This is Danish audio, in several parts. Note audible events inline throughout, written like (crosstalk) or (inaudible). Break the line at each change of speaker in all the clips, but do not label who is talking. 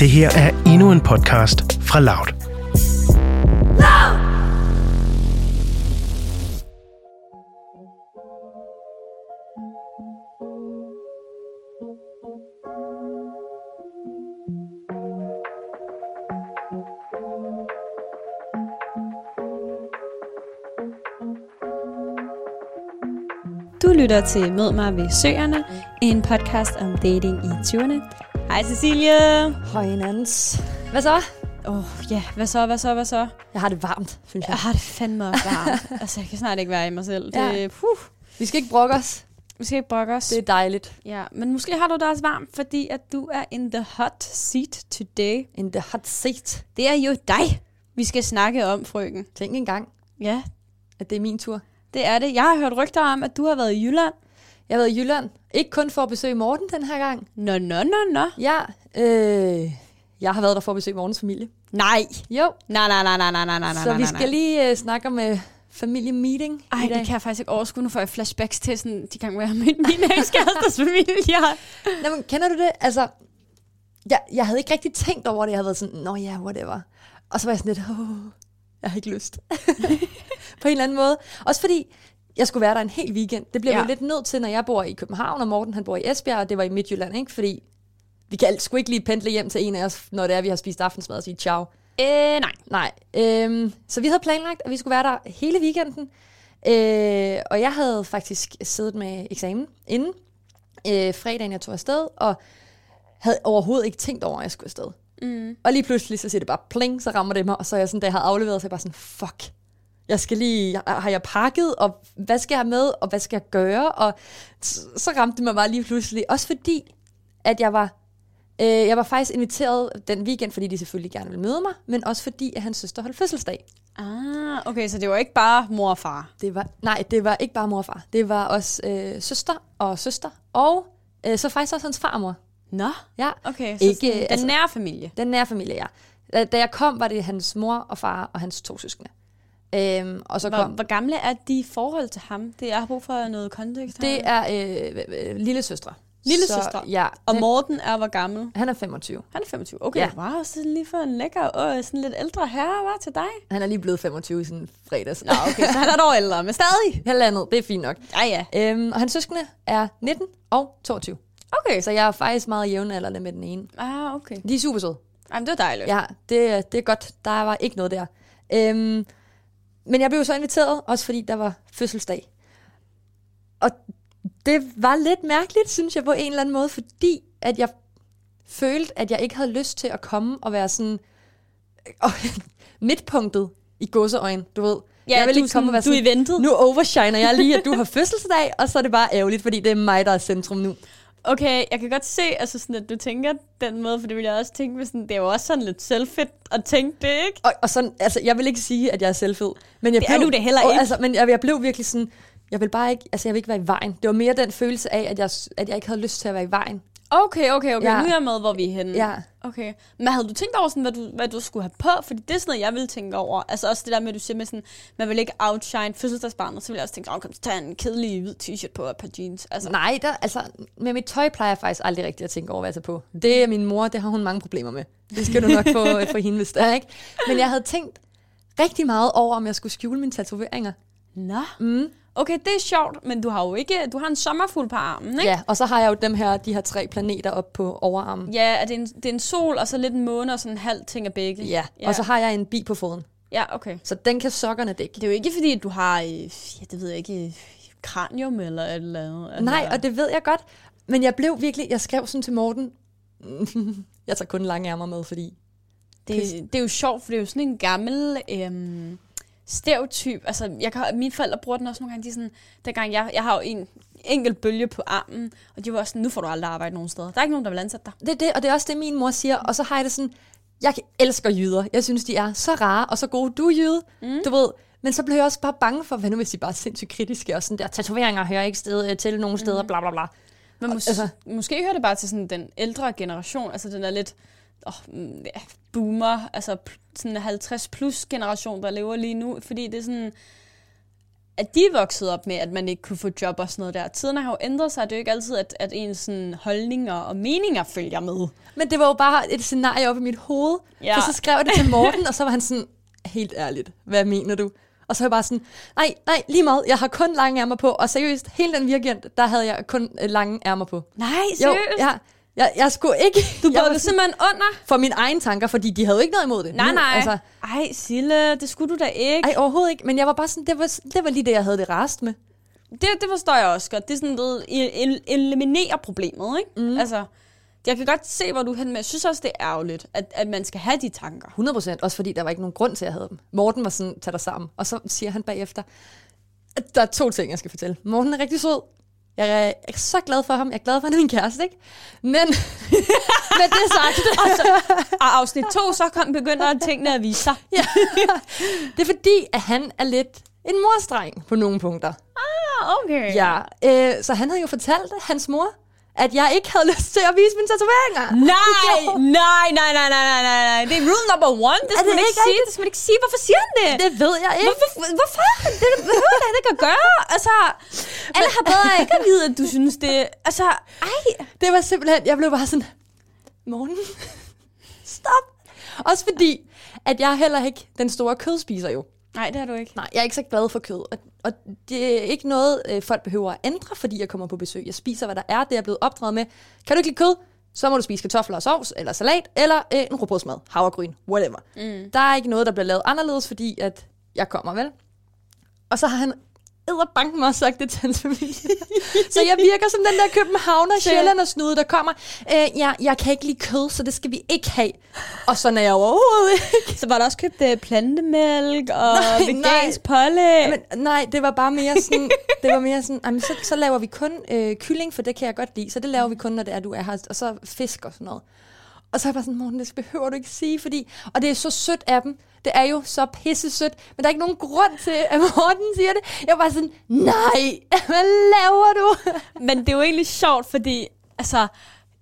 Det her er endnu en podcast fra Loud.
Du lytter til Mød mig ved Søerne, en podcast om dating i 20'erne. Hej Cecilie!
Høj hinandens. Hvad så?
Åh oh, ja, hvad så, hvad så, hvad så?
Jeg har det varmt, synes jeg.
Jeg har det fandme varmt. (laughs) altså, jeg kan snart ikke være i mig selv. Det,
Ja.
puh,
Vi skal ikke brokke os.
vi skal ikke brokke os.
Det er dejligt.
Ja, men måske har du det også varmt, fordi at du er in the hot seat today.
In the hot seat.
Det er jo dig, vi skal snakke om, frøken.
Tænk engang,
Ja,
at det er min tur.
det er det. Jeg har hørt rygter om, at du har været i Jylland.
Jeg har været i Jylland. Ikke kun for at besøge Morten den her gang.
Nå, nå, nå, nå.
Ja, øh, jeg har været der for at besøge Mortens familie.
Nej.
Jo,
Nej, nej, nej, nej, nej, nej, nej,
så vi skal lige øh, snakke om øh, familiemeeting
Ej,
i dag.
det kan jeg faktisk ikke overskue. Nu får jeg flashbacks til sådan, de gange, hvor jeg har mødt min ekskærestes familie. (laughs)
Nå, men kender du det? Altså, jeg, jeg havde ikke rigtig tænkt over det. Jeg havde været sådan, nå ja, whatever. Og så var jeg sådan lidt, åh, jeg har ikke lyst. (laughs) På en eller anden måde. Også fordi, jeg skulle være der en hel weekend. Det bliver ja. Jo lidt nødt til, når jeg bor i København, og Morten han bor i Esbjerg, og det var i Midtjylland, ikke? Fordi vi kan sgu ikke lige pendle hjem til en af os, når det er, vi har spist aftensmad og sige ciao.
Øh, nej.
Nej. Øhm, så vi havde planlagt, at vi skulle være der hele weekenden. Øh, og jeg havde faktisk siddet med eksamen inden øh, fredagen, jeg tog afsted, og havde overhovedet ikke tænkt over, at jeg skulle afsted.
Mm.
Og lige pludselig, så siger det bare pling, så rammer det mig, og så er jeg sådan, da jeg havde afleveret, så er jeg bare sådan, fuck. Jeg skal lige, har jeg pakket, og hvad skal jeg med, og hvad skal jeg gøre? Og så, ramte det mig bare lige pludselig. Også fordi, at jeg var, øh, jeg var faktisk inviteret den weekend, fordi de selvfølgelig gerne ville møde mig, men også fordi, at hans søster holdt fødselsdag.
Ah, okay, så det var ikke bare mor og far.
Det var, nej, det var ikke bare mor og far. Det var også øh, søster og søster, og øh, så faktisk også hans farmor.
Nå,
Ja,
okay. Så
Ikke,
ikke, sådan, den
altså-
nære familie.
Den nære familie, ja. Da, da jeg kom, var det hans mor og far og hans to søskende. Øhm, og så
Hvor,
kom...
hvor gamle er de i forhold til ham? Det, jeg har brug for noget kontekst her.
Det er øh, øh, lille søstre.
Lille
Så,
søstre?
Ja.
Og Morten er hvor gammel?
Han er 25.
Han er 25. Okay,
Ja.
wow, så lige for en lækker, øh, sådan lidt ældre herre, var til dig.
Han er lige blevet 25 i sådan fredags.
Nå, okay, så han er et år ældre, men stadig. (laughs)
Halvandet, det er fint nok.
Ja, ja.
Øhm, og hans søskende er 19 og 22.
Okay.
Så jeg er faktisk meget jævnaldrende med den ene.
Ah, okay.
De er super søde.
Jamen, det var dejligt.
Ja, det, det er godt. Der var ikke noget der. Øhm, men jeg blev så inviteret, også fordi der var fødselsdag. Og det var lidt mærkeligt, synes jeg, på en eller anden måde, fordi at jeg følte, at jeg ikke havde lyst til at komme og være sådan (laughs) og, midtpunktet i godseøjen, du ved.
Ja,
jeg vil ikke komme og
sådan-
være
du er
sådan,
eventet.
Nu overshiner jeg lige, at du har fødselsdag, og så er det bare ærgerligt, fordi det er mig, der er centrum nu.
Okay, jeg kan godt se, altså sådan, at du tænker den måde, for det vil jeg også tænke, sådan, det er jo også sådan lidt selvfedt at tænke det, ikke?
Og, og sådan, altså, jeg vil ikke sige, at jeg er selvfed. Men jeg
Det er
blev,
du da heller
og,
ikke.
Altså, men jeg, jeg blev virkelig sådan, jeg vil bare ikke, altså jeg vil ikke være i vejen. Det var mere den følelse af, at jeg, at jeg ikke havde lyst til at være i vejen.
Okay, okay, okay,
Ja.
nu er jeg med, hvor vi er henne.
Ja.
Okay. Men havde du tænkt over, sådan, hvad, du, hvad du skulle have på? Fordi det er sådan noget, jeg ville tænke over. Altså også det der med, at du siger med sådan, man vil ikke outshine fødselsdagsbarnet, så vil jeg også tænke, kom så tage en kedelig hvid t-shirt på og et par jeans. Altså,
Nej, der, altså, med mit tøj plejer jeg faktisk aldrig rigtig at tænke over, hvad jeg tager på. Det er min mor, det har hun mange problemer med. Det skal du nok få for hende, hvis det er, ikke? Men jeg havde tænkt rigtig meget over, om jeg skulle skjule mine tatoveringer.
Nå.
Mm.
Okay, det er sjovt, men du har jo ikke, du har en sommerfugl på armen, ikke?
Ja, og så har jeg jo dem her, de her tre planeter op på overarmen.
Ja, er det, en, det er en sol, og så lidt en måne, og sådan en halv ting af begge.
Ja, og så har jeg en bi på foden.
Ja, okay.
Så den kan sokkerne dække.
Det er jo ikke fordi, du har, øh, ja, det ved jeg ikke, øh, kranium eller et eller andet. Altså,
Nej, og det ved jeg godt. Men jeg blev virkelig, jeg skrev sådan til Morten, (laughs) jeg tager kun lange ærmer med, fordi...
det, det er jo sjovt, for det er jo sådan en gammel øhm, stereotyp. Altså, jeg kan, mine forældre bruger den også nogle gange. De sådan, dengang jeg, jeg har jo en enkelt bølge på armen, og de var også sådan, nu får du aldrig arbejde nogen steder. Der er ikke nogen, der vil ansætte dig.
Det er det, og det er også det, min mor siger. Og så har jeg det sådan, jeg elsker jyder. Jeg synes, de er så rare og så gode. Du er jyde, mm. du ved. Men så blev jeg også bare bange for, hvad nu hvis de bare er sindssygt kritiske, og sådan der, tatoveringer hører ikke sted, til nogen steder, bla bla bla.
Men mås-
altså,
måske hører det bare til sådan den ældre generation, altså den er lidt oh, ja, boomer, altså sådan en 50 plus generation, der lever lige nu, fordi det er sådan, at de er vokset op med, at man ikke kunne få job og sådan noget der. Tiderne har jo ændret sig. Det er jo ikke altid, at, at ens sådan, holdninger og meninger følger med.
Men det var jo bare et scenarie op i mit hoved.
Ja.
Ja. For så skrev jeg det til Morten, og så var han sådan, helt ærligt, hvad mener du? Og så var jeg bare sådan, nej, nej, lige meget, jeg har kun lange ærmer på. Og seriøst, hele den weekend, der havde jeg kun øh, lange ærmer på.
Nej,
Jo,
seriøst?
Jeg, jeg, skulle ikke...
Du
jeg var
simpelthen under?
for mine egne tanker, fordi de havde jo ikke noget imod det.
Nej, nej.
Altså,
Ej, Sille, det skulle du da ikke.
ej, overhovedet ikke. Men jeg var bare sådan, det var, det var lige det, jeg havde det rest med.
Det, det forstår jeg også godt. Det er sådan noget, el- eliminere problemet, ikke? Mm. Altså, jeg kan godt se, hvor du er hen med. Jeg synes også, det er ærgerligt, at, at man skal have de tanker.
100 procent, også fordi der var ikke nogen grund til, at jeg havde dem. Morten var sådan, tag dig sammen. Og så siger han bagefter, der er to ting, jeg skal fortælle. Morten er rigtig sød. Jeg er, så glad for ham. Jeg er glad for, at han er min kæreste, ikke? Men (laughs) med det sagt,
Og afsnit to, så kom, begynder tingene at vise sig. (laughs)
det er fordi, at han er lidt en morstreng på nogle punkter.
Ah, okay.
Ja, øh, så han havde jo fortalt hans mor, at jeg ikke havde lyst til at vise mine tatoveringer.
Nej, (laughs) nej, nej, nej, nej, nej, nej, nej. Det er rule number one. Det
Er
skal
det
man ikke
ikke
sige. Det skal man ikke sige. Hvorfor siger han det?
Det ved jeg ikke.
Hvorfor? Hvorfor? Det behøver da ikke at gøre. Altså, alle har bedre ikke at vide, at du synes det. Altså, ej.
Det var simpelthen, jeg blev bare sådan, morgen, stop. Også fordi, at jeg heller ikke den store kødspiser jo.
Nej, det har du ikke.
Nej, jeg er ikke så glad for kød. Og, og det er ikke noget, øh, folk behøver at ændre, fordi jeg kommer på besøg. Jeg spiser, hvad der er. Det er jeg blevet opdraget med. Kan du ikke lide kød? Så må du spise kartofler og sovs, eller salat, eller øh, en råbrødsmad, havregryn, whatever. Mm. Der er ikke noget, der bliver lavet anderledes, fordi at jeg kommer, vel? Og så har han banken mig også sagt det til hans familie. (laughs) så jeg virker som den der københavner, og snude, der kommer. Øh, ja, jeg kan ikke lide kød, så det skal vi ikke have. Og sådan er jeg overhovedet ikke.
Så var der også købt uh, plantemælk og (laughs)
Nej,
vegansk pålæg.
Men nej, det var bare mere sådan, det var mere sådan, jamen, så, så laver vi kun øh, kylling, for det kan jeg godt lide, så det laver vi kun, når det er, du er her, og så fisk og sådan noget. Og så er jeg bare sådan, Morten, det behøver du ikke sige, fordi, og det er så sødt af dem, det er jo så pisse sødt, men der er ikke nogen grund til, at Morten siger det. Jeg var bare sådan, nej, hvad laver du? (laughs)
Men det er jo egentlig sjovt, fordi altså,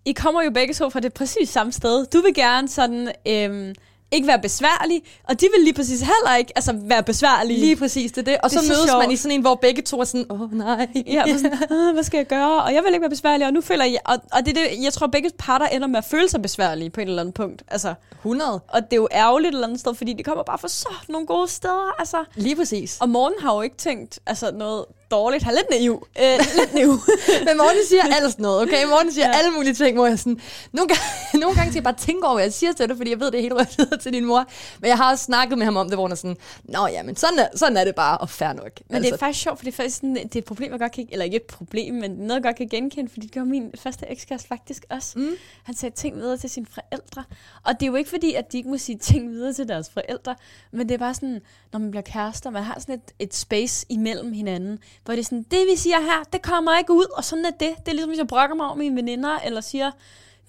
I kommer jo begge to fra det præcis samme sted. Du vil gerne sådan, øhm, ikke være besværlig, og de vil lige præcis heller ikke altså, være besværlige.
Lige præcis, det er det. Og
Det
så
så
mødes
sjovt.
man i sådan en, hvor begge to er sådan, åh oh, nej.
Ja, sådan, "Åh, hvad skal jeg gøre? Og jeg vil ikke være besværlig, og nu føler jeg... Og, og det, det, jeg tror, begge parter ender med at føle sig besværlige på et eller andet punkt. Altså,
100.
og det er jo ærgerligt et eller andet sted, fordi de kommer bare fra så nogle gode steder. Altså.
Lige præcis.
Og Morten har jo ikke tænkt altså, noget dårligt. Han er lidt naiv. Øh, lidt naiv. (laughs)
Men Morten siger alt noget, okay? Morten siger
Ja.
alle mulige ting, hvor jeg sådan... Nogle gange, (laughs) nogle gange skal jeg bare tænke over, hvad jeg siger til dig, fordi jeg ved, det er helt rødt til din mor. Men jeg har også snakket med ham om det, hvor han er sådan... Nå ja, men sådan er, sådan er det bare, og fair nok. Altså,
Men det er faktisk sjovt, for det er faktisk sådan, det er et problem, jeg godt kan, eller ikke et problem, men noget, jeg godt kan genkende, fordi det gjorde min første ekskæreste faktisk også.
Mm.
Han sagde ting videre til sine forældre. Og det er jo ikke fordi, at de ikke må sige ting videre til deres forældre, men det er bare sådan, når man bliver kærester, man har sådan et, et space imellem hinanden, hvor det er sådan, det vi siger her, det kommer ikke ud, og sådan er det. Det er ligesom, hvis jeg brokker mig over mine veninder, eller siger,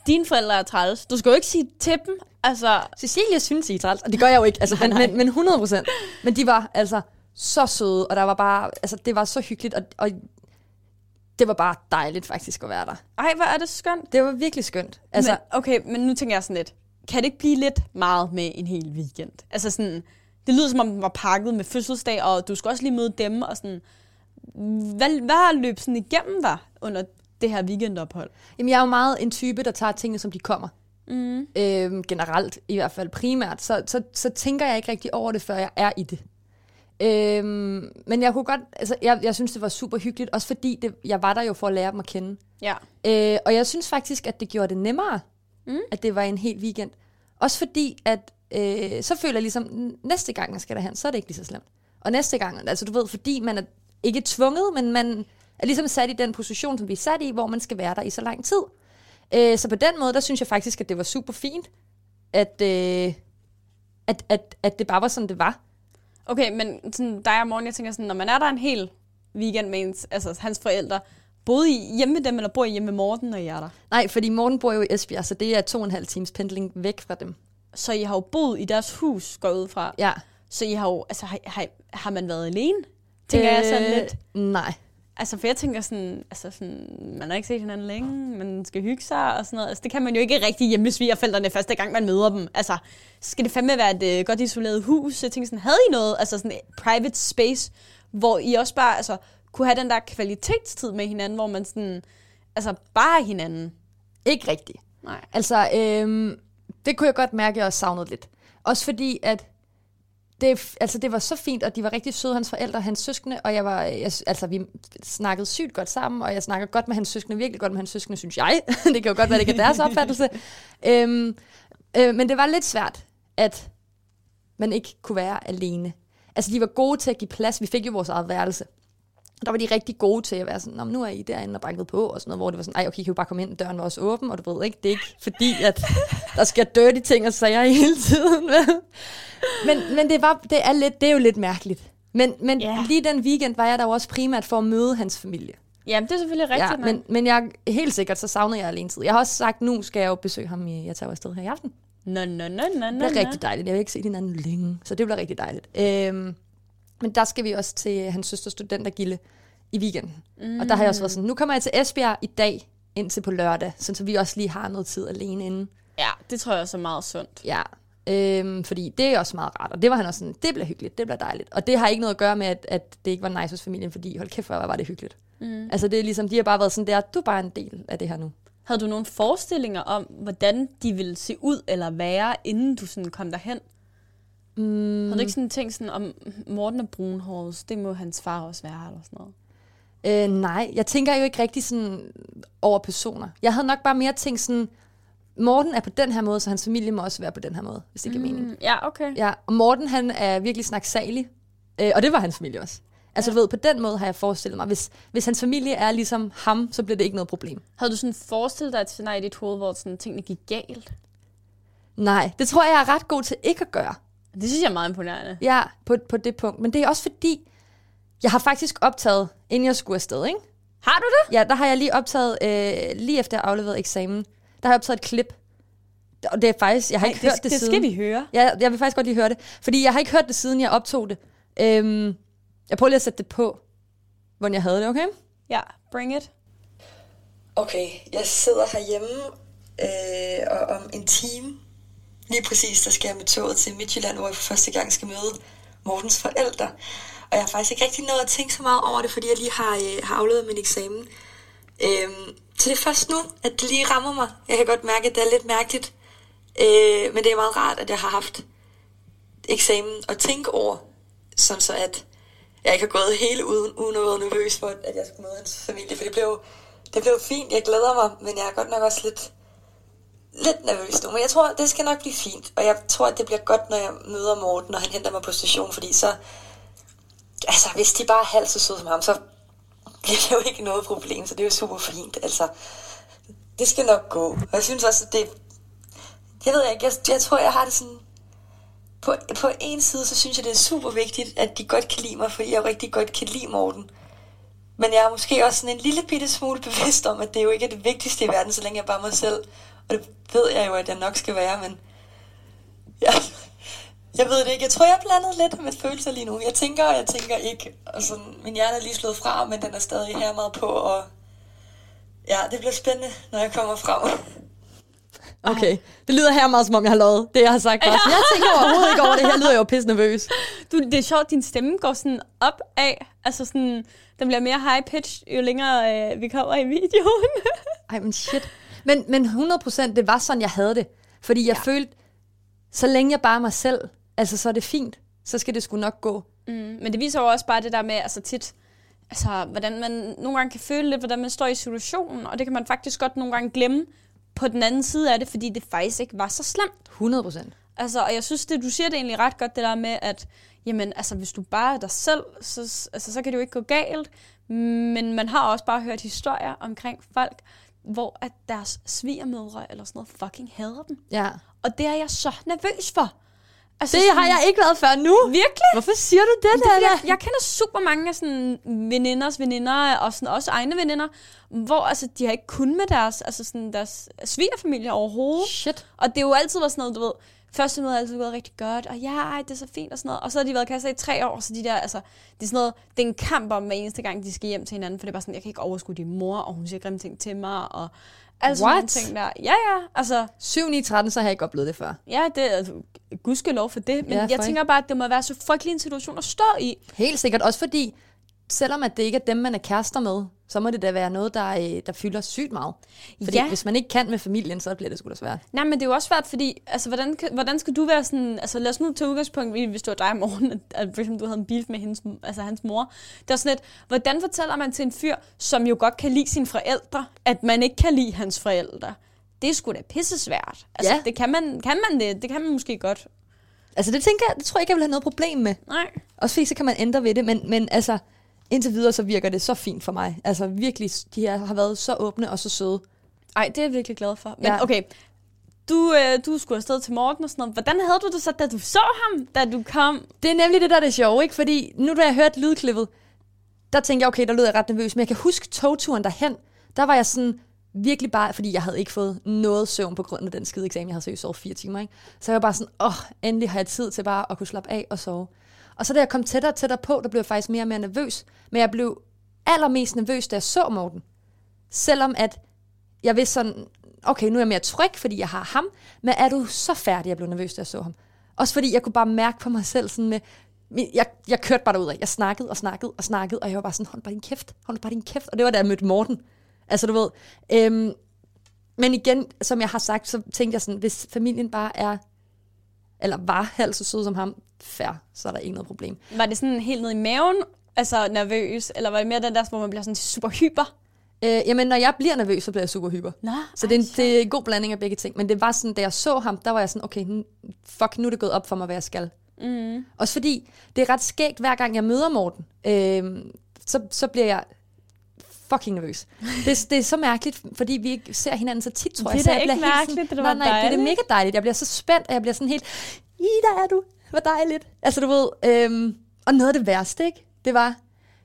dine forældre er træls. Du skal jo ikke sige til dem, altså,
Cecilia synes, I er træls, og det gør jeg jo ikke, altså, (laughs) men, men, men 100 procent. Men de var altså så søde, og der var bare, altså, det var så hyggeligt, og, og det var bare dejligt faktisk at være der.
ej, hvor er det skønt.
Det var virkelig skønt. Altså,
men, okay, men nu tænker jeg sådan lidt, kan det ikke blive lidt meget med en hel weekend? Altså sådan, det lyder som om den var pakket med fødselsdag, og du skal også lige møde dem, og sådan, hvad, hvad har løbet sådan igennem dig under det her weekendophold?
Jamen, jeg er jo meget en type, der tager tingene, som de kommer.
Mm.
Øhm, generelt, i hvert fald primært. Så, så, så tænker jeg ikke rigtig over det, før jeg er i det. Øhm, men jeg kunne godt, altså, jeg, jeg synes, det var super hyggeligt, også fordi det, jeg var der jo for at lære dem at kende.
Ja.
Øh, og jeg synes faktisk, at det gjorde det nemmere,
Mm.
at det var en hel weekend. Også fordi, at øh, så føler jeg ligesom, næste gang jeg skal derhen, så er det ikke lige så slemt. Og næste gang, altså du ved, fordi man er ikke tvunget, men man er ligesom sat i den position, som vi er sat i, hvor man skal være der i så lang tid. Øh, så på den måde, der synes jeg faktisk, at det var super fint, at, øh, at, at, at det bare var sådan, det var.
Okay, men sådan, dig og morgen, jeg tænker sådan, når man er der en hel weekend med ens, altså, hans forældre, boede I hjemme med dem, eller bor I hjemme med Morten, når I er der?
Nej, fordi Morten bor jo i Esbjerg, så det er to og en halv times pendling væk fra dem.
Så I har jo boet i deres hus, går ud fra.
Ja.
Så I har jo, altså, har, har, har man været alene? Tænker øh, jeg sådan lidt.
Nej.
Altså, for jeg tænker sådan, altså sådan, man har ikke set hinanden længe, man skal hygge sig og sådan noget. Altså, det kan man jo ikke rigtig hjemme svigerforældrene første gang, man møder dem. Altså, skal det fandme være et øh, godt isoleret hus? Jeg tænker sådan, havde I noget, altså sådan et private space, hvor I også bare altså, kunne have den der kvalitetstid med hinanden, hvor man sådan, altså bare hinanden.
Ikke rigtigt.
Nej.
Altså, øhm, det kunne jeg godt mærke, at jeg også savnede lidt. Også fordi, at det, altså, det var så fint, og de var rigtig søde, hans forældre, hans søskende, og jeg var, jeg, altså, vi snakkede sygt godt sammen, og jeg snakker godt med hans søskende, virkelig godt med hans søskende, synes jeg. (laughs) det kan jo godt være, det ikke er deres opfattelse. øhm, øh, men det var lidt svært, at man ikke kunne være alene. Altså, de var gode til at give plads. Vi fik jo vores eget værelse. Der var de rigtig gode til at være sådan, "Nå, men nu er I derinde og banket på, og sådan noget, hvor det var sådan, ej, okay, I kan jo bare komme ind, døren var også åben, og du ved ikke, det er ikke fordi, at der skal dirty ting og sager (laughs) hele tiden. vel? men, men det, var, det, er lidt, det er jo lidt mærkeligt. Men, men yeah. lige den weekend var jeg der jo også primært for at møde hans familie.
Jamen, det er selvfølgelig rigtigt.
Ja, men, men jeg helt sikkert, så savnede jeg alene tid. Jeg har også sagt, nu skal jeg jo besøge ham, i, jeg tager afsted her i aften.
Nå, nå, nå, nå,
Det
nå,
bliver
nå.
rigtig dejligt. Jeg har ikke set hinanden længe, så det bliver rigtig dejligt. Øhm, men der skal vi også til hans søsters studentergilde i weekenden. Mm. Og der har jeg også været sådan, nu kommer jeg til Esbjerg i dag, indtil på lørdag, sådan så vi også lige har noget tid alene inden.
Ja, det tror jeg også er meget sundt.
Ja, øhm, fordi det er også meget rart. Og det var han også sådan, det bliver hyggeligt, det bliver dejligt. Og det har ikke noget at gøre med, at, at det ikke var nice hos familien, fordi hold kæft, hvor var det hyggeligt. Mm. Altså det er ligesom, de har bare været sådan der, du er bare en del af det her nu.
Havde du nogle forestillinger om, hvordan de ville se ud eller være, inden du sådan kom derhen? Mm. Havde du ikke sådan tænkt sådan om Morten og brunhåret, det må hans far også være, eller sådan noget?
Øh, nej, jeg tænker jo ikke rigtig sådan over personer. Jeg havde nok bare mere tænkt sådan, Morten er på den her måde, så hans familie må også være på den her måde, hvis det giver mening.
Mm, ja, okay.
Ja, og Morten han er virkelig snaksalig, øh, og det var hans familie også. Altså ja. du ved, på den måde har jeg forestillet mig, hvis, hvis hans familie er ligesom ham, så bliver det ikke noget problem.
Havde du sådan forestillet dig et scenarie i dit hoved, hvor sådan tingene gik galt?
Nej, det tror jeg, jeg er ret god til ikke at gøre.
Det synes jeg er meget imponerende.
Ja, på, på det punkt. Men det er også fordi, jeg har faktisk optaget, inden jeg skulle afsted, ikke?
Har du det?
Ja, der har jeg lige optaget, øh, lige efter jeg afleverede eksamen, der har jeg optaget et klip. Og det er faktisk, jeg har ikke
det,
hørt det,
det
siden.
skal vi høre.
Ja, jeg vil faktisk godt lige høre det. Fordi jeg har ikke hørt det, siden jeg optog det. Øhm, jeg prøver lige at sætte det på, hvordan jeg havde det, okay?
Ja, bring it.
Okay, jeg sidder herhjemme, øh, og om en time, lige præcis, der skal jeg med toget til Midtjylland, hvor jeg for første gang skal møde Mortens forældre. Og jeg har faktisk ikke rigtig nået at tænke så meget over det, fordi jeg lige har, øh, har afleveret min eksamen. Øhm, så det er først nu, at det lige rammer mig. Jeg kan godt mærke, at det er lidt mærkeligt. Øh, men det er meget rart, at jeg har haft eksamen at tænke over, sådan så at jeg ikke har gået hele uden, uden at være nervøs for, at jeg skulle møde hans familie. For det blev, det blev fint, jeg glæder mig, men jeg er godt nok også lidt, lidt nervøs nu. Men jeg tror, det skal nok blive fint. Og jeg tror, at det bliver godt, når jeg møder Morten, og han henter mig på station, fordi så... Altså, hvis de bare er halvt så søde som ham, så bliver det jo ikke noget problem, så det er jo super fint. Altså, det skal nok gå. Og jeg synes også, at det... Jeg ved ikke, jeg, jeg tror, jeg har det sådan... På, på en side, så synes jeg, det er super vigtigt, at de godt kan lide mig, fordi jeg rigtig godt kan lide Morten. Men jeg er måske også sådan en lille bitte smule bevidst om, at det jo ikke er det vigtigste i verden, så længe jeg er bare mig selv. Og det ved jeg jo, at jeg nok skal være, men... Jeg, jeg ved det ikke. Jeg tror, jeg er blandet lidt med følelser lige nu. Jeg tænker, og jeg tænker ikke. Og sådan, min hjerne er lige slået fra, men den er stadig her meget på, og... Ja, det bliver spændende, når jeg kommer frem.
Okay. Det lyder her meget, som om jeg har lovet det, jeg har sagt. Ja. Jeg tænker overhovedet ikke over det. Her lyder jeg jo pisse nervøs.
Du, det er sjovt, din stemme går sådan op af. Altså sådan, den bliver mere high pitch, jo længere øh, vi kommer i videoen.
Ej, men shit. Men, men 100%, det var sådan, jeg havde det. Fordi jeg ja. følte, så længe jeg bare er mig selv, altså så er det fint. Så skal det sgu nok gå.
mm, men det viser jo også bare det der med, altså tit, altså hvordan man nogle gange kan føle lidt, hvordan man står i situationen, og det kan man faktisk godt nogle gange glemme på den anden side af det, fordi det faktisk ikke var så slemt.
100%.
Altså, og jeg synes, det, du siger det egentlig ret godt, det der med, at jamen, altså, hvis du bare er dig selv, så, altså, så kan det jo ikke gå galt. Men man har også bare hørt historier omkring folk, hvor at deres svigermødre eller sådan noget fucking hader dem.
Ja.
Og det er jeg så nervøs for. Altså,
Det har jeg ikke været før nu.
Virkelig?
Hvorfor siger du det,
er,
der?
jeg, jeg kender super mange af sådan veninders veninder, og sådan også egne veninder, hvor altså, de har ikke kun med deres, altså sådan deres svigerfamilie overhovedet.
Shit.
Og det er jo altid været sådan noget, du ved, første møde er altid gået rigtig godt, og ja, ej, det er så fint og sådan noget. Og så har de været kærester i tre år, så de der, altså, det er sådan noget, det er en kamp om hver eneste gang, de skal hjem til hinanden, for det er bare sådan, jeg kan ikke overskue din mor, og hun siger grimme ting til mig, og
What?
nogle ting der. Ja, ja, altså,
7, 9, 13, så har jeg ikke oplevet det før.
ja, det er altså, gudskelov for det, men
Ja,
ja,
for
jeg tænker bare, at det må være så frygtelig en situation at stå i.
Helt sikkert. Også fordi, selvom at det ikke er dem, man er kærester med, så må det da være noget, der, øh, der fylder sygt meget. Fordi
Ja.
hvis man ikke kan med familien, så bliver det sgu da svært.
Nej, men det er jo også svært, fordi, altså, hvordan, hvordan skal du være sådan, altså lad os nu tage udgangspunkt i, hvis du var dig i morgen, at, at for eksempel du havde en bil med hendes, altså hans mor. Det er sådan lidt, hvordan fortæller man til en fyr, som jo godt kan lide sine forældre, at man ikke kan lide hans forældre? Det er sgu da pisse svært. Altså,
Ja.
det kan man, kan man det? Det kan man måske godt.
Altså det tænker jeg, det tror jeg ikke, jeg vil have noget problem med.
Nej.
Også fordi så kan man ændre ved det, men, men altså, indtil videre så virker det så fint for mig. Altså virkelig, de her har været så åbne og så søde.
Ej, det er jeg virkelig glad for. Men
Ja.
okay, du, øh, du skulle afsted til Morten og sådan noget. Hvordan havde du det så, da du så ham, da du kom?
Det er nemlig det, der er det sjove, ikke? Fordi nu da jeg hørte lydklippet, der tænkte jeg, okay, der lød jeg ret nervøs. Men jeg kan huske togturen derhen, der var jeg sådan virkelig bare, fordi jeg havde ikke fået noget søvn på grund af den skide eksamen. Jeg havde seriøst sovet fire timer, ikke? Så jeg var bare sådan, åh, oh, endelig har jeg tid til bare at kunne slappe af og sove. Og så da jeg kom tættere og tættere på, der blev jeg faktisk mere og mere nervøs. Men jeg blev allermest nervøs, da jeg så Morten. Selvom at jeg vidste sådan, okay, nu er jeg mere tryg, fordi jeg har ham, men er du så færdig, jeg blev nervøs, da jeg så ham. Også fordi jeg kunne bare mærke på mig selv sådan med, jeg, jeg kørte bare derud af. Jeg snakkede og snakkede og snakkede, og jeg var bare sådan, hold bare din kæft, hold bare din kæft. Og det var da jeg mødte Morten. Altså du ved, øhm, men igen, som jeg har sagt, så tænkte jeg sådan, hvis familien bare er, eller var halvt så sød som ham, fair, så er der ikke noget problem.
Var det sådan helt ned i maven, altså nervøs, eller var det mere den der, hvor man bliver sådan super hyper?
Øh, jamen, når jeg bliver nervøs, så bliver jeg super hyper.
Nå,
Så det er, en, det er en god blanding af begge ting. Men det var sådan, da jeg så ham, der var jeg sådan, okay, fuck, nu er det gået op for mig, hvad jeg skal.
Mm.
Også fordi, det er ret skægt, hver gang jeg møder Morten, øh, så, så bliver jeg fucking nervøs. Det, det er så mærkeligt, fordi vi ikke ser hinanden så tit, tror
Det er
jeg. Jeg
ikke mærkeligt, det er
nej, nej, det er
dejligt.
mega dejligt. Jeg bliver så spændt, og jeg bliver sådan helt, i der er du, hvor dejligt. Altså du ved, øhm, og noget af det værste, ikke? Det var,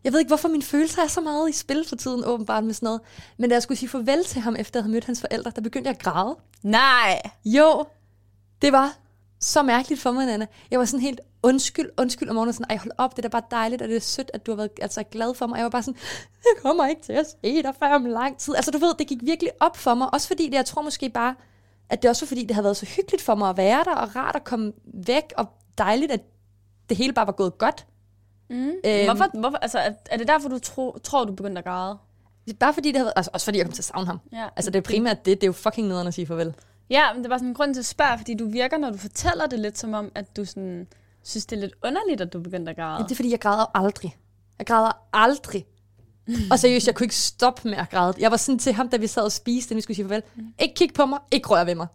jeg ved ikke, hvorfor mine følelser er så meget i spil for tiden, åbenbart med sådan noget. Men da jeg skulle sige farvel til ham, efter jeg havde mødt hans forældre, der begyndte jeg at græde.
Nej.
Jo, det var så mærkeligt for mig, Nana. Jeg var sådan helt, undskyld, undskyld om morgenen, sådan, ej hold op, det er da bare dejligt, og det er sødt, at du har været altså, glad for mig. Jeg var bare sådan, jeg kommer ikke til at se dig før om lang tid. Altså du ved, det gik virkelig op for mig, også fordi det, jeg tror måske bare, at det også var fordi, det havde været så hyggeligt for mig at være der, og rart at komme væk, og dejligt, at det hele bare var gået godt.
Mm.
Øhm.
Hvorfor, hvorfor, altså, er, er det derfor, du tro, tror, du begyndte at græde?
Bare fordi det havde, altså også fordi jeg kom til at savne ham.
Ja.
Altså det er primært det, det er jo fucking nederen at sige farvel.
Ja, men det var sådan en grund til at spørge, fordi du virker, når du fortæller det lidt som om, at du sådan, synes, det er lidt underligt, at du begyndte at græde.
Ja, det er fordi, jeg græder aldrig. Jeg græder aldrig. (laughs) og seriøst, jeg kunne ikke stoppe med at græde. Jeg var sådan til ham, da vi sad og spiste, da vi skulle sige farvel. Ikke kig på mig, ikke rør ved mig.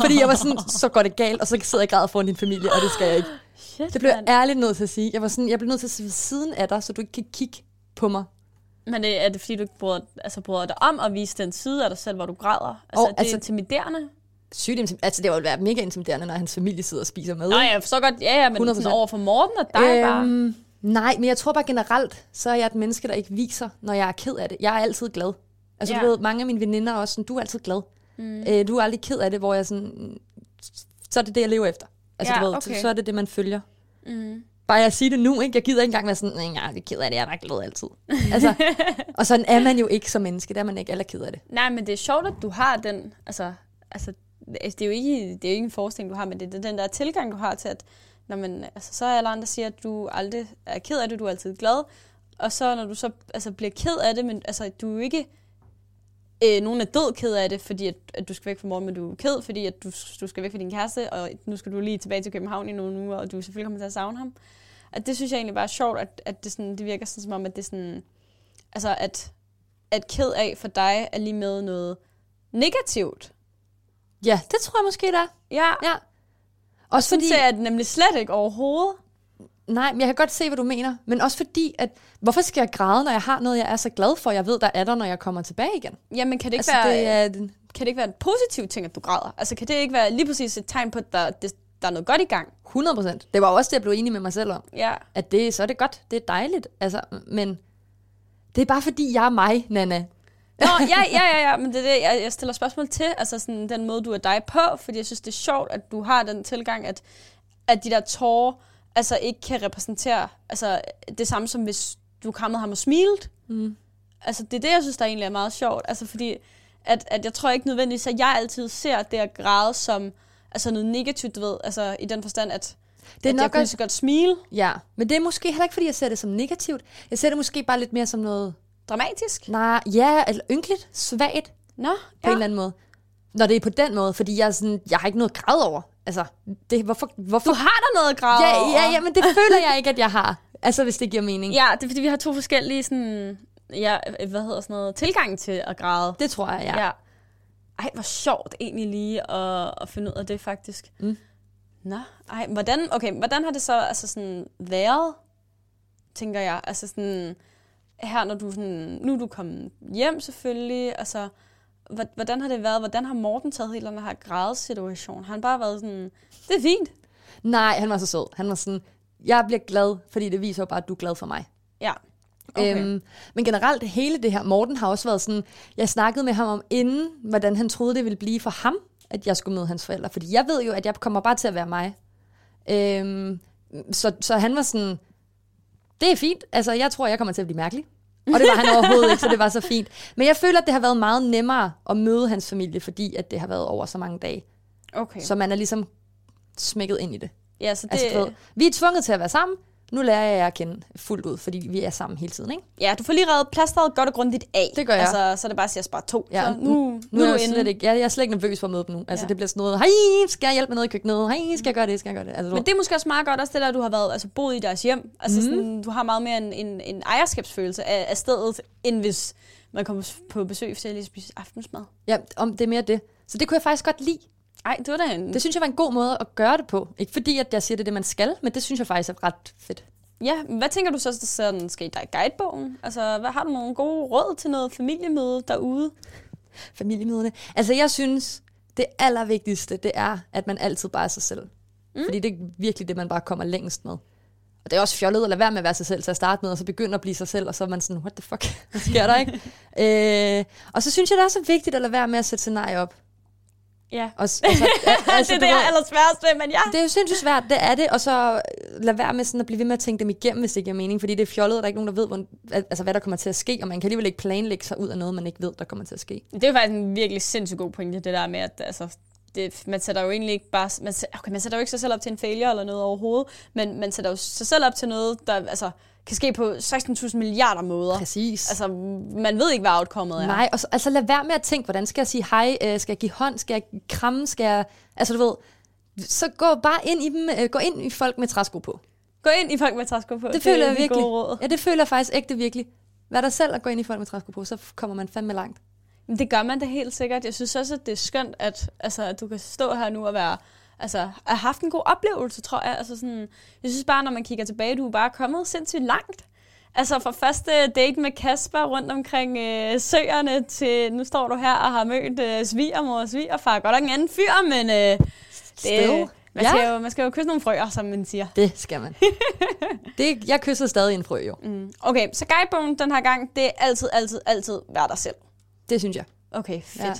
Fordi jeg var sådan, så går det galt, og så sidder jeg og græder foran din familie, og det skal jeg ikke.
Shit,
Det blev jeg ærligt nødt til at sige. Jeg var sådan, jeg blev nødt til at sidde ved siden af dig, så du ikke kan kigge på mig.
Men det, er det fordi, du ikke bryder, altså, bryder dig om at vise den side af dig selv, hvor du græder? Altså,
Og,
er det
altså-
intimiderende?
Sygt altså, det ville være mega intimiderende, når hans familie sidder og spiser med.
Nå, jeg forstår godt, ja, ja, men
100%.
sådan over for Morten og dig øhm, bare.
Nej, men jeg tror bare generelt, så er jeg et menneske, der ikke viser, når jeg er ked af det. Jeg er altid glad. Altså,
Ja.
du ved, mange af mine veninder er også sådan, du er altid glad. Mm. Øh, du er aldrig ked af det, hvor jeg sådan, så er det det, jeg lever efter. Altså,
Ja,
du ved,
okay.
så, så er det det, man følger.
Mm.
Bare jeg siger det nu, ikke? Jeg gider ikke engang være sådan, nej, jeg er ked af det, jeg er glad altid. altså, (laughs) og sådan er man jo ikke som menneske, der er man ikke alle ked af det.
Nej, men det er sjovt, at du har den, altså, altså det er jo ikke, det er jo ikke en forestilling, du har, men det er den der tilgang, du har til, at når man, altså, så er alle andre siger, at du aldrig er ked af det, du er altid glad, og så når du så altså, bliver ked af det, men altså, du er jo ikke, øh, nogen er død ked af det, fordi at, at du skal væk fra morgen, men du er ked, fordi at du, du skal væk fra din kæreste, og nu skal du lige tilbage til København i nogle uger, og du selvfølgelig kommer til at savne ham. At det synes jeg egentlig bare er sjovt, at, at det, sådan, det virker sådan, som om, at det er sådan, altså at, at ked af for dig er lige med noget negativt.
Ja, det tror jeg måske, der er.
Ja,
Ja. Også
sådan
fordi,
ser jeg det nemlig slet ikke overhovedet.
Nej, men jeg kan godt se, hvad du mener. Men også fordi, at hvorfor skal jeg græde, når jeg har noget, jeg er så glad for, jeg ved, der er der, når jeg kommer tilbage igen?
Jamen, kan det ikke,
Altså,
være,
det er,
kan det ikke være en positiv ting, at du græder? Altså, kan det ikke være lige præcis et tegn på, at der, det, der er noget godt i gang?
100 procent. Det var også det, jeg blev enig med mig selv om.
Ja.
At det, så er det godt. Det er dejligt. Altså, men det er bare fordi, jeg er mig, Nana.
Nå, ja, ja, ja, ja, men det er det, jeg, jeg stiller spørgsmål til, altså sådan den måde, du er dig på, fordi jeg synes, det er sjovt, at du har den tilgang, at, at de der tårer, altså ikke kan repræsentere altså, det samme som hvis du krammede ham og smilet.
Mm.
Altså det er det, jeg synes, der egentlig er meget sjovt, altså fordi, at, at jeg tror ikke nødvendigvis, at jeg altid ser det at græde som altså noget negativt, du ved, altså i den forstand, at,
Det er
at
nok
jeg kunne så godt smile.
Ja, men det er måske heller ikke, fordi jeg ser det som negativt. Jeg ser det måske bare lidt mere som noget,
Dramatisk?
nej, ja, eller ynkeligt, svagt
Nå,
på ja. en eller anden måde. Når det er på den måde, fordi jeg, er sådan, jeg har ikke noget græd over. Altså, det, hvorfor, hvorfor?
Du har da noget græde
ja, ja, ja, men det føler jeg ikke, at jeg har. (laughs) Altså, hvis det giver mening.
Ja, det er fordi, vi har to forskellige sådan, ja, hvad hedder sådan noget, tilgang til at græde.
Det tror jeg, ja.
ja. Ej, hvor sjovt egentlig lige at, at finde ud af det faktisk.
Mm.
Nå, ej, hvordan, okay, hvordan har det så altså sådan været, tænker jeg? Altså sådan, her når du sådan, nu er du kommet hjem selvfølgelig, altså, hvordan har det været? Hvordan har Morten taget hele den her grædesituation? Har han bare været sådan, det er fint?
Nej, han var så sød. Han var sådan, jeg bliver glad, fordi det viser jo bare, at du er glad for mig.
Ja. Okay.
Øhm, men generelt, hele det her, Morten har også været sådan, jeg snakkede med ham om inden, hvordan han troede, det ville blive for ham, at jeg skulle møde hans forældre. Fordi jeg ved jo, at jeg kommer bare til at være mig. Øhm, så, så han var sådan, det er fint, altså jeg tror, jeg kommer til at blive mærkelig. Og det var han overhovedet ikke, så det var så fint. Men jeg føler, at det har været meget nemmere at møde hans familie, fordi at det har været over så mange dage.
okay.
Så man er ligesom smækket ind i det.
ja, så det,
Altså, ved, vi er tvunget til at være sammen, nu lærer jeg jer at kende fuldt ud, fordi vi er sammen hele tiden, ikke?
Ja, du får lige reddet plasteret godt og grundigt af.
Det gør jeg.
Altså, så er det bare at sige, bare to.
Ja,
så nu, nu,
Nu
er
jeg, slet ikke, jeg, jeg er slet ikke nervøs for at møde dem nu. Altså,
Ja.
det bliver sådan noget, hej, skal jeg hjælpe med noget i køkkenet? Hej, skal jeg gøre det? Skal jeg gøre det? Altså,
Men det er måske også meget godt, også det der, du har været, altså, boet i deres hjem. Altså, mm. sådan, du har meget mere en, en, en ejerskabsfølelse af, af stedet, end hvis man kommer på besøg for at lige spise aftensmad.
ja, om det er mere det. Så det kunne jeg faktisk godt lide.
Ej, det var da en...
Det synes jeg var en god måde at gøre det på. Ikke fordi, at jeg siger, det er det, man skal, men det synes jeg faktisk er ret fedt.
Ja, hvad tænker du så, sådan, skal i dig guidebogen? Altså, hvad har du nogle gode råd til noget familiemøde derude?
Familiemøderne. Altså, jeg synes, det allervigtigste, det er, at man altid bare er sig selv. Mm. Fordi det er virkelig det, man bare kommer længst med. Og det er også fjollet at lade være med at være sig selv til at starte med, og så begynde at blive sig selv, og så er man sådan, what the fuck, (laughs) hvad sker der ikke? (laughs) øh, og så synes jeg, det er så vigtigt at lade være med at sætte scenarier op.
Ja,
Og, s- altså, a- (laughs) altså,
det er det, jeg er ved, men ja.
Det er jo sindssygt svært, det er det, og så lad være med sådan at blive ved med at tænke dem igennem, hvis det giver mening, fordi det er fjollet, og der er ikke nogen, der ved, hvor, altså, hvad der kommer til at ske, og man kan alligevel ikke planlægge sig ud af noget, man ikke ved, der kommer til at ske.
Det er jo faktisk en virkelig sindssygt god pointe, det der med, at altså, det, man sætter jo egentlig ikke bare... Man, sæ- okay, man sætter jo ikke sig selv op til en failure eller noget overhovedet, men man sætter jo sig selv op til noget, der altså, kan ske på 16.000 milliarder måder.
Præcis.
Altså, man ved ikke, hvad outcomet er.
Nej, og så, altså lad være med at tænke, hvordan skal jeg sige hej, øh, skal jeg give hånd, skal jeg kramme, skal jeg... Altså du ved, så gå bare ind i dem, øh, gå ind i folk med træsko på.
Gå ind i folk med træsko på.
Det, føler
er
jeg virkelig. Ja, det føler jeg faktisk ægte virkelig. Vær dig selv og gå ind i folk med træsko på, så kommer man fandme langt.
Det gør man da helt sikkert. Jeg synes også, at det er skønt, at, altså, at du kan stå her nu og være... Altså, have haft en god oplevelse, tror jeg. Altså sådan, jeg synes bare, når man kigger tilbage, du er bare kommet sindssygt langt. Altså fra første date med Kasper rundt omkring øh, søerne til nu står du her og har mødt øh, svigermor og svigerfar. Godt nok en anden fyr, men øh, det, man,
Ja.
skal jo, man skal jo kysse nogle frøer, som man siger.
Det skal man. (laughs) det, jeg kysser stadig en frø, jo.
Mm. Okay, så guidebogen den her gang, det er altid, altid, altid vær dig selv.
Det synes jeg.
Okay, fedt.
Ja.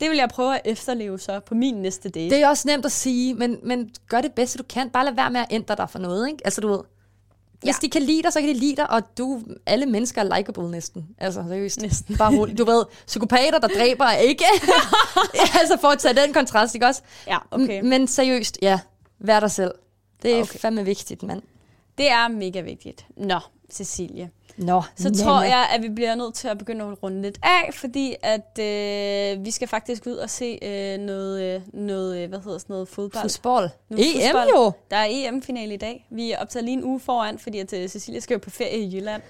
Det vil jeg prøve at efterleve så på min næste date.
Det er også nemt at sige, men, men gør det bedste, du kan. Bare lad være med at ændre dig for noget, ikke? Altså, du ved, hvis
Ja.
de kan lide dig, så kan de lide dig, og du, alle mennesker er likable næsten. Altså, seriøst.
Næsten.
Bare roligt. Du ved, psykopater, der dræber, er ikke. (laughs) altså, for at tage den kontrast, ikke også?
Ja, okay.
M- men seriøst, ja. Vær dig selv. Det er
okay.
fandme vigtigt, mand.
Det er mega vigtigt. Nå, Cecilie.
Nå,
Så
Nana.
tror jeg, at vi bliver nødt til at begynde at runde lidt af, fordi at øh, vi skal faktisk ud og se øh, noget, øh, noget, øh, hvad hedder sådan noget, fodbold.
Fodbold.
Nu
EM
fodbold.
jo.
Der er EM-finale i dag. Vi er optaget lige en uge foran, fordi at øh, Cecilie skal jo på ferie i Jylland.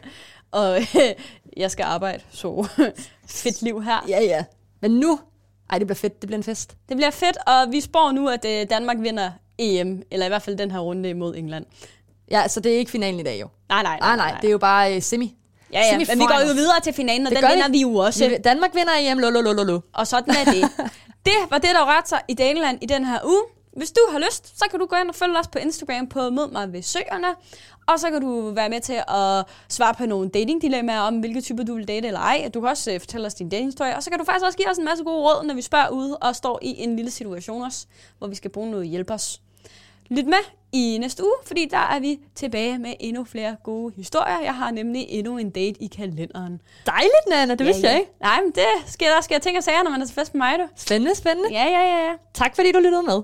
Og øh, (laughs) jeg skal arbejde, så (laughs) fedt liv her.
Ja, ja. Men nu, ej, det bliver fedt. Det bliver en fest.
Det bliver fedt, og vi spår nu, at øh, Danmark vinder EM, eller i hvert fald den her runde imod England.
Ja, så det er ikke finalen i dag, jo.
Nej, nej,
Nej, nej, det er jo bare uh, semi.
Ja, ja, men vi går jo videre til finalen, og
Det
den vinder vi jo også.
Vi- Danmark vinder EM, lo, lo, lo, lo, lo.
Og sådan er det. (laughs) det var det, der rørte sig i Daniland i den her uge. hvis du har lyst, så kan du gå ind og følge os på Instagram på Mød mig ved søerne. Og så kan du være med til at svare på nogle datingdilemmaer om, hvilke typer du vil date eller ej. Du kan også øh, fortælle os din datinghistorie. Og så kan du faktisk også give os en masse gode råd, når vi spørger ude og står i en lille situation også, hvor vi skal bruge noget hjælp os. Lyt med i næste uge, fordi der er vi tilbage med endnu flere gode historier. Jeg har nemlig endnu en date i kalenderen.
Dejligt, Nana. Det vidste jeg ikke.
Nej, men det sker der sker ting og sager, når man er til fest med mig, du.
Spændende, spændende.
Ja, ja, ja, ja.
Tak fordi du lyttede med.